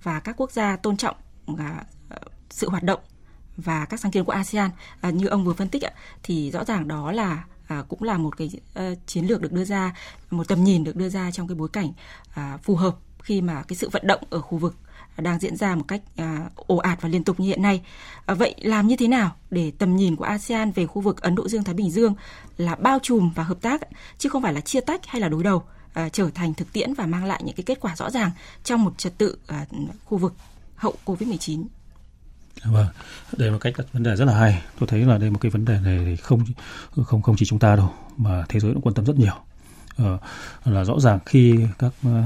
Speaker 4: và các quốc gia tôn trọng à, sự hoạt động và các sáng kiến của ASEAN à, như ông vừa phân tích ạ, thì rõ ràng đó là à, cũng là một cái chiến lược được đưa ra, một tầm nhìn được đưa ra trong cái bối cảnh à, phù hợp khi mà cái sự vận động ở khu vực đang diễn ra một cách à, ồ ạt và liên tục như hiện nay. À, vậy làm như thế nào để tầm nhìn của ASEAN về khu vực Ấn Độ Dương Thái Bình Dương là bao trùm và hợp tác chứ không phải là chia tách hay là đối đầu à, trở thành thực tiễn và mang lại những cái kết quả rõ ràng trong một trật tự à, khu vực hậu Covid-19?
Speaker 5: Vâng, đây là một cách đặt vấn đề rất là hay. Tôi thấy là đây một cái vấn đề này thì không không không chỉ chúng ta đâu mà thế giới cũng quan tâm rất nhiều. Ờ, là rõ ràng khi các ờ,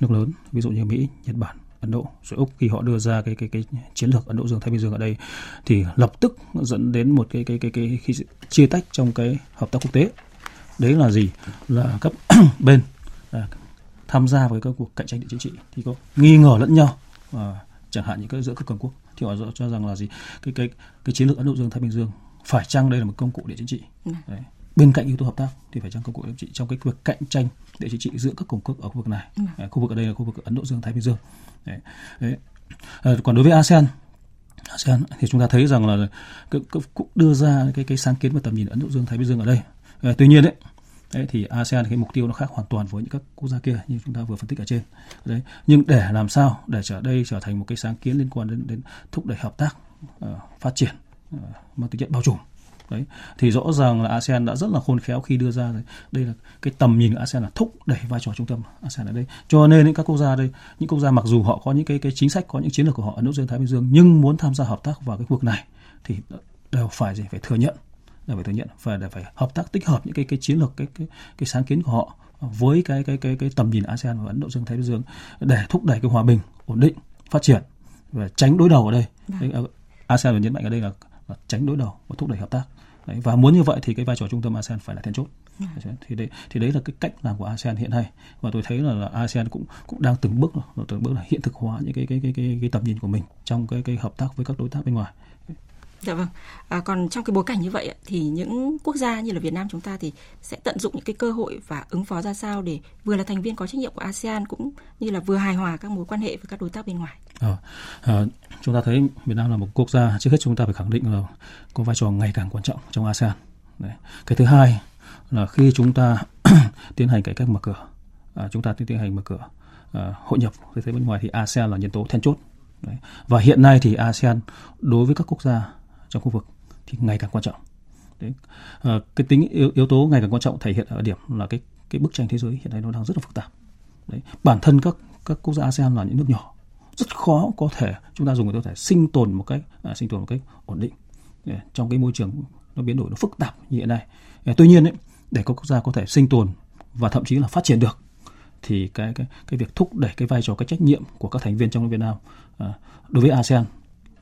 Speaker 5: nước lớn ví dụ như Mỹ, Nhật Bản, Ấn Độ, rồi Úc khi họ đưa ra cái cái cái chiến lược Ấn Độ Dương Thái Bình Dương ở đây thì lập tức dẫn đến một cái cái cái cái, cái chia tách trong cái hợp tác quốc tế. Đấy là gì? Là các [CLEARS THROAT] bên à, tham gia với các cuộc cạnh tranh địa chính trị thì có nghi ngờ lẫn nhau à, chẳng hạn như các giữa các cường quốc thì họ cho rằng là gì cái cái cái chiến lược Ấn Độ Dương Thái Bình Dương phải chăng đây là một công cụ địa chính trị ừ. Đấy. bên cạnh yếu tố hợp tác thì phải chăng công cụ địa chính trị trong cái việc cạnh tranh địa chính trị giữa các cường quốc ở khu vực này. Đấy, khu vực ở đây là khu vực Ấn Độ Dương Thái Bình Dương Đấy. Đấy. À, còn đối với ASEAN ASEAN thì chúng ta thấy rằng là cũng đưa ra cái cái sáng kiến và tầm nhìn Ấn Độ Dương Thái Bình Dương ở đây à, Ờ, tuy nhiên đấy Đấy, thì ASEAN cái mục tiêu nó khác hoàn toàn với những các quốc gia kia như chúng ta vừa phân tích ở trên. Đấy. Nhưng để làm sao để trở đây trở thành một cái sáng kiến liên quan đến đến thúc đẩy hợp tác, uh, phát triển uh, mang tính chất bao trùm. Đấy. Thì rõ ràng là ASEAN đã rất là khôn khéo khi đưa ra đây, đây là cái tầm nhìn của ASEAN là thúc đẩy vai trò trung tâm ASEAN ở đây. Cho nên những các quốc gia đây, những quốc gia mặc dù họ có những cái cái chính sách, có những chiến lược của họ ở Ấn Độ Dương Thái Bình Dương nhưng muốn tham gia hợp tác vào cái cuộc này thì đều phải gì phải thừa nhận là phải thừa nhận và để phải hợp tác tích hợp những cái cái chiến lược cái cái cái sáng kiến của họ với cái cái cái cái tầm nhìn ASEAN và Ấn Độ Dương Thái Bình Dương để thúc đẩy cái hòa bình, ổn định, phát triển và tránh đối đầu ở đây. Vâng. ASEAN nhấn mạnh ở đây là, là tránh đối đầu và thúc đẩy hợp tác. Đấy, và muốn như vậy thì cái vai trò trung tâm ASEAN phải là then chốt. Vâng. Thì đấy thì đấy là cái cách làm của ASEAN hiện nay và tôi thấy là, là ASEAN cũng cũng đang từng bước từng bước là hiện thực hóa những cái cái cái cái, cái tầm nhìn của mình trong cái cái hợp tác với các đối tác bên ngoài.
Speaker 4: Dạ vâng. À, còn trong cái bối cảnh như vậy thì những quốc gia như là Việt Nam chúng ta thì sẽ tận dụng những cái cơ hội và ứng phó ra sao để vừa là thành viên có trách nhiệm của ASEAN cũng như là vừa hài hòa các mối quan hệ với các đối tác bên ngoài.
Speaker 5: À, à, chúng ta thấy Việt Nam là một quốc gia trước hết chúng ta phải khẳng định là có vai trò ngày càng quan trọng trong ASEAN. Đấy. Cái thứ hai là khi chúng ta [CLEARS THROAT] tiến hành cải cách mở cửa, à, chúng ta tiến hành mở cửa à, hội nhập với thế bên ngoài thì ASEAN là nhân tố then chốt. Đấy. Và hiện nay thì ASEAN đối với các quốc gia trong khu vực thì ngày càng quan trọng. Đấy. À, cái tính yếu, yếu tố ngày càng quan trọng thể hiện ở điểm là cái cái bức tranh thế giới hiện nay nó đang rất là phức tạp. Đấy. Bản thân các các quốc gia ASEAN là những nước nhỏ rất khó có thể chúng ta dùng có thể sinh tồn một cách à, sinh tồn một cách ổn định Đấy. trong cái môi trường nó biến đổi nó phức tạp như hiện nay. Đấy. Tuy nhiên ấy, để các quốc gia có thể sinh tồn và thậm chí là phát triển được thì cái cái cái việc thúc đẩy cái vai trò cái trách nhiệm của các thành viên trong Việt Nam à, đối với ASEAN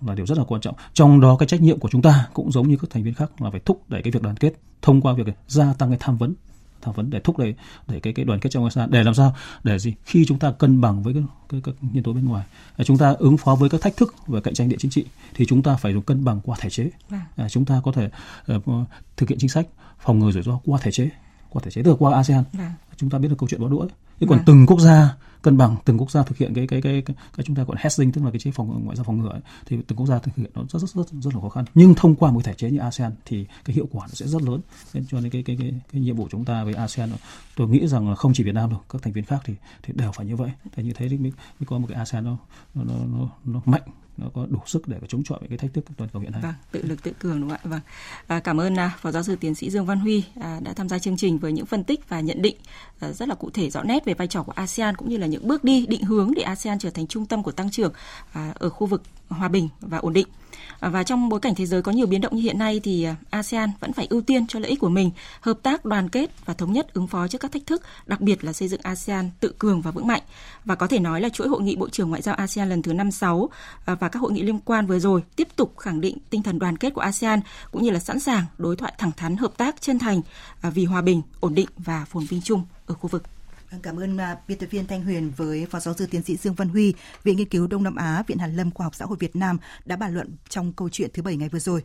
Speaker 5: là điều rất là quan trọng. Trong đó cái trách nhiệm của chúng ta cũng giống như các thành viên khác là phải thúc đẩy cái việc đoàn kết thông qua việc gia tăng cái tham vấn tham vấn để thúc đẩy đẩy cái cái đoàn kết trong ASEAN để làm sao? Để gì? Khi chúng ta cân bằng với cái, cái, các nhân tố bên ngoài chúng ta ứng phó với các thách thức về cạnh tranh địa chính trị thì chúng ta phải dùng cân bằng qua thể chế. Vâng. à, chúng ta có thể uh, thực hiện chính sách phòng ngừa rủi ro qua thể chế qua thể chế được qua ASEAN. Vâng. chúng ta biết được câu chuyện bó đũa. Thế còn vâng. từng quốc gia cân bằng từng quốc gia thực hiện cái cái cái cái, cái chúng ta gọi hedging tức là cái chế phòng ngoại giao phòng ngừa ấy, thì từng quốc gia thực hiện nó rất rất rất rất là khó khăn. Nhưng thông qua một thể chế như ASEAN thì cái hiệu quả nó sẽ rất lớn. Nên cho nên cái cái cái, cái nhiệm vụ chúng ta với ASEAN tôi nghĩ rằng là không chỉ Việt Nam đâu các thành viên khác thì thì đều phải như vậy. Để như thế thì mới, mới có một cái ASEAN nó nó nó, nó mạnh nó có đủ sức để chống chọi với cái thách thức toàn cầu hiện nay.
Speaker 4: Vâng, tự lực tự cường đúng không ạ? Vâng. À, cảm ơn à, phó giáo sư tiến sĩ Dương Văn Huy à, đã tham gia chương trình với những phân tích và nhận định à, rất là cụ thể rõ nét về vai trò của ASEAN cũng như là những bước đi định hướng để ASEAN trở thành trung tâm của tăng trưởng à, ở khu vực hòa bình và ổn định. À, và trong bối cảnh thế giới có nhiều biến động như hiện nay thì à, ASEAN vẫn phải ưu tiên cho lợi ích của mình, hợp tác đoàn kết và thống nhất ứng phó trước các thách thức, đặc biệt là xây dựng ASEAN tự cường và vững mạnh. Và có thể nói là chuỗi hội nghị Bộ trưởng Ngoại giao ASEAN lần thứ 56 và và các hội nghị liên quan vừa rồi tiếp tục khẳng định tinh thần đoàn kết của ASEAN cũng như là sẵn sàng đối thoại thẳng thắn hợp tác chân thành à, vì hòa bình, ổn định và phồn vinh chung ở khu vực.
Speaker 2: Vâng, cảm ơn à, biên tập viên Thanh Huyền với phó giáo sư tiến sĩ Dương Văn Huy, Viện Nghiên cứu Đông Nam Á, Viện Hàn Lâm Khoa học Xã hội Việt Nam đã bàn luận trong câu chuyện thứ bảy ngày vừa rồi.